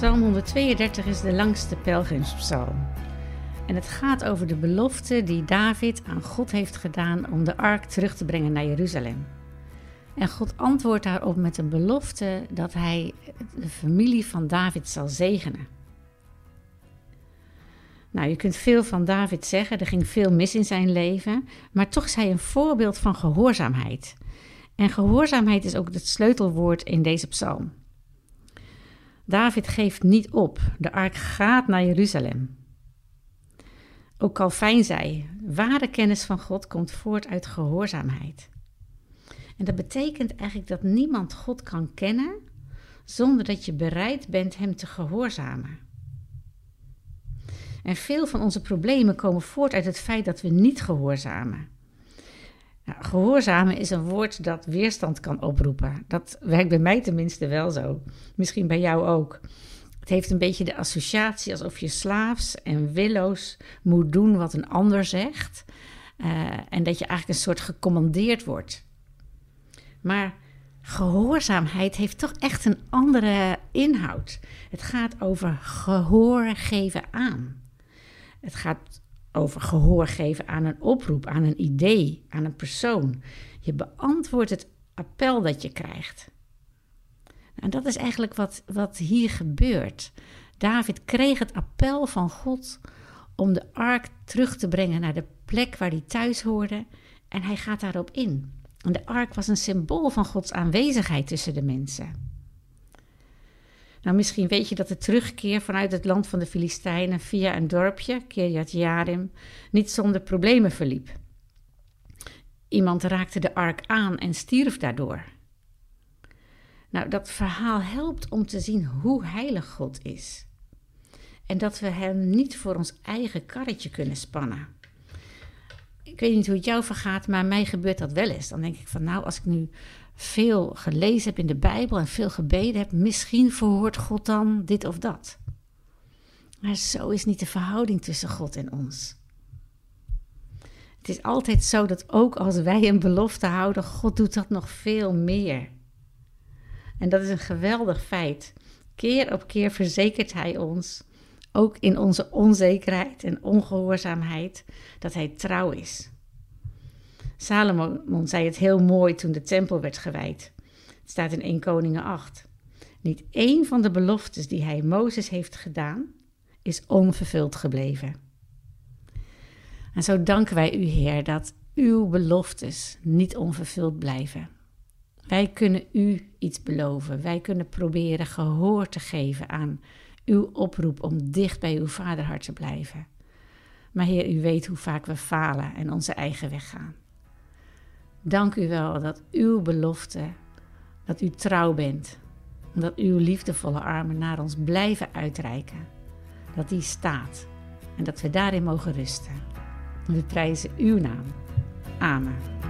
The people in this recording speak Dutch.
Psalm 132 is de langste pelgrimspsalm. En het gaat over de belofte die David aan God heeft gedaan om de ark terug te brengen naar Jeruzalem. En God antwoordt daarop met een belofte dat hij de familie van David zal zegenen. Nou, je kunt veel van David zeggen, er ging veel mis in zijn leven, maar toch is hij een voorbeeld van gehoorzaamheid. En gehoorzaamheid is ook het sleutelwoord in deze psalm. David geeft niet op, de ark gaat naar Jeruzalem. Ook Calvijn zei: ware kennis van God komt voort uit gehoorzaamheid. En dat betekent eigenlijk dat niemand God kan kennen zonder dat je bereid bent Hem te gehoorzamen. En veel van onze problemen komen voort uit het feit dat we niet gehoorzamen. Nou, gehoorzamen is een woord dat weerstand kan oproepen. Dat werkt bij mij tenminste wel zo. Misschien bij jou ook. Het heeft een beetje de associatie alsof je slaafs en willoos moet doen wat een ander zegt. Uh, en dat je eigenlijk een soort gecommandeerd wordt. Maar gehoorzaamheid heeft toch echt een andere inhoud. Het gaat over gehoor geven aan. Het gaat over gehoor geven aan een oproep, aan een idee, aan een persoon. Je beantwoordt het appel dat je krijgt. En dat is eigenlijk wat, wat hier gebeurt. David kreeg het appel van God om de ark terug te brengen naar de plek waar hij thuis hoorde en hij gaat daarop in. En de ark was een symbool van Gods aanwezigheid tussen de mensen. Nou, misschien weet je dat de terugkeer vanuit het land van de Filistijnen via een dorpje, Kirjat Jarim, niet zonder problemen verliep. Iemand raakte de ark aan en stierf daardoor. Nou, dat verhaal helpt om te zien hoe heilig God is. En dat we Hem niet voor ons eigen karretje kunnen spannen. Ik weet niet hoe het jou vergaat, maar mij gebeurt dat wel eens. Dan denk ik van, nou, als ik nu veel gelezen heb in de Bijbel en veel gebeden heb, misschien verhoort God dan dit of dat. Maar zo is niet de verhouding tussen God en ons. Het is altijd zo dat ook als wij een belofte houden, God doet dat nog veel meer. En dat is een geweldig feit. Keer op keer verzekert Hij ons, ook in onze onzekerheid en ongehoorzaamheid, dat Hij trouw is. Salomon zei het heel mooi toen de tempel werd gewijd. Het staat in 1 Koningen 8. Niet één van de beloftes die hij Mozes heeft gedaan, is onvervuld gebleven. En zo danken wij u, Heer, dat uw beloftes niet onvervuld blijven. Wij kunnen u iets beloven. Wij kunnen proberen gehoor te geven aan uw oproep om dicht bij uw vaderhart te blijven. Maar Heer, u weet hoe vaak we falen en onze eigen weg gaan. Dank u wel dat uw belofte, dat u trouw bent, dat uw liefdevolle armen naar ons blijven uitreiken, dat die staat en dat we daarin mogen rusten. We prijzen uw naam. Amen.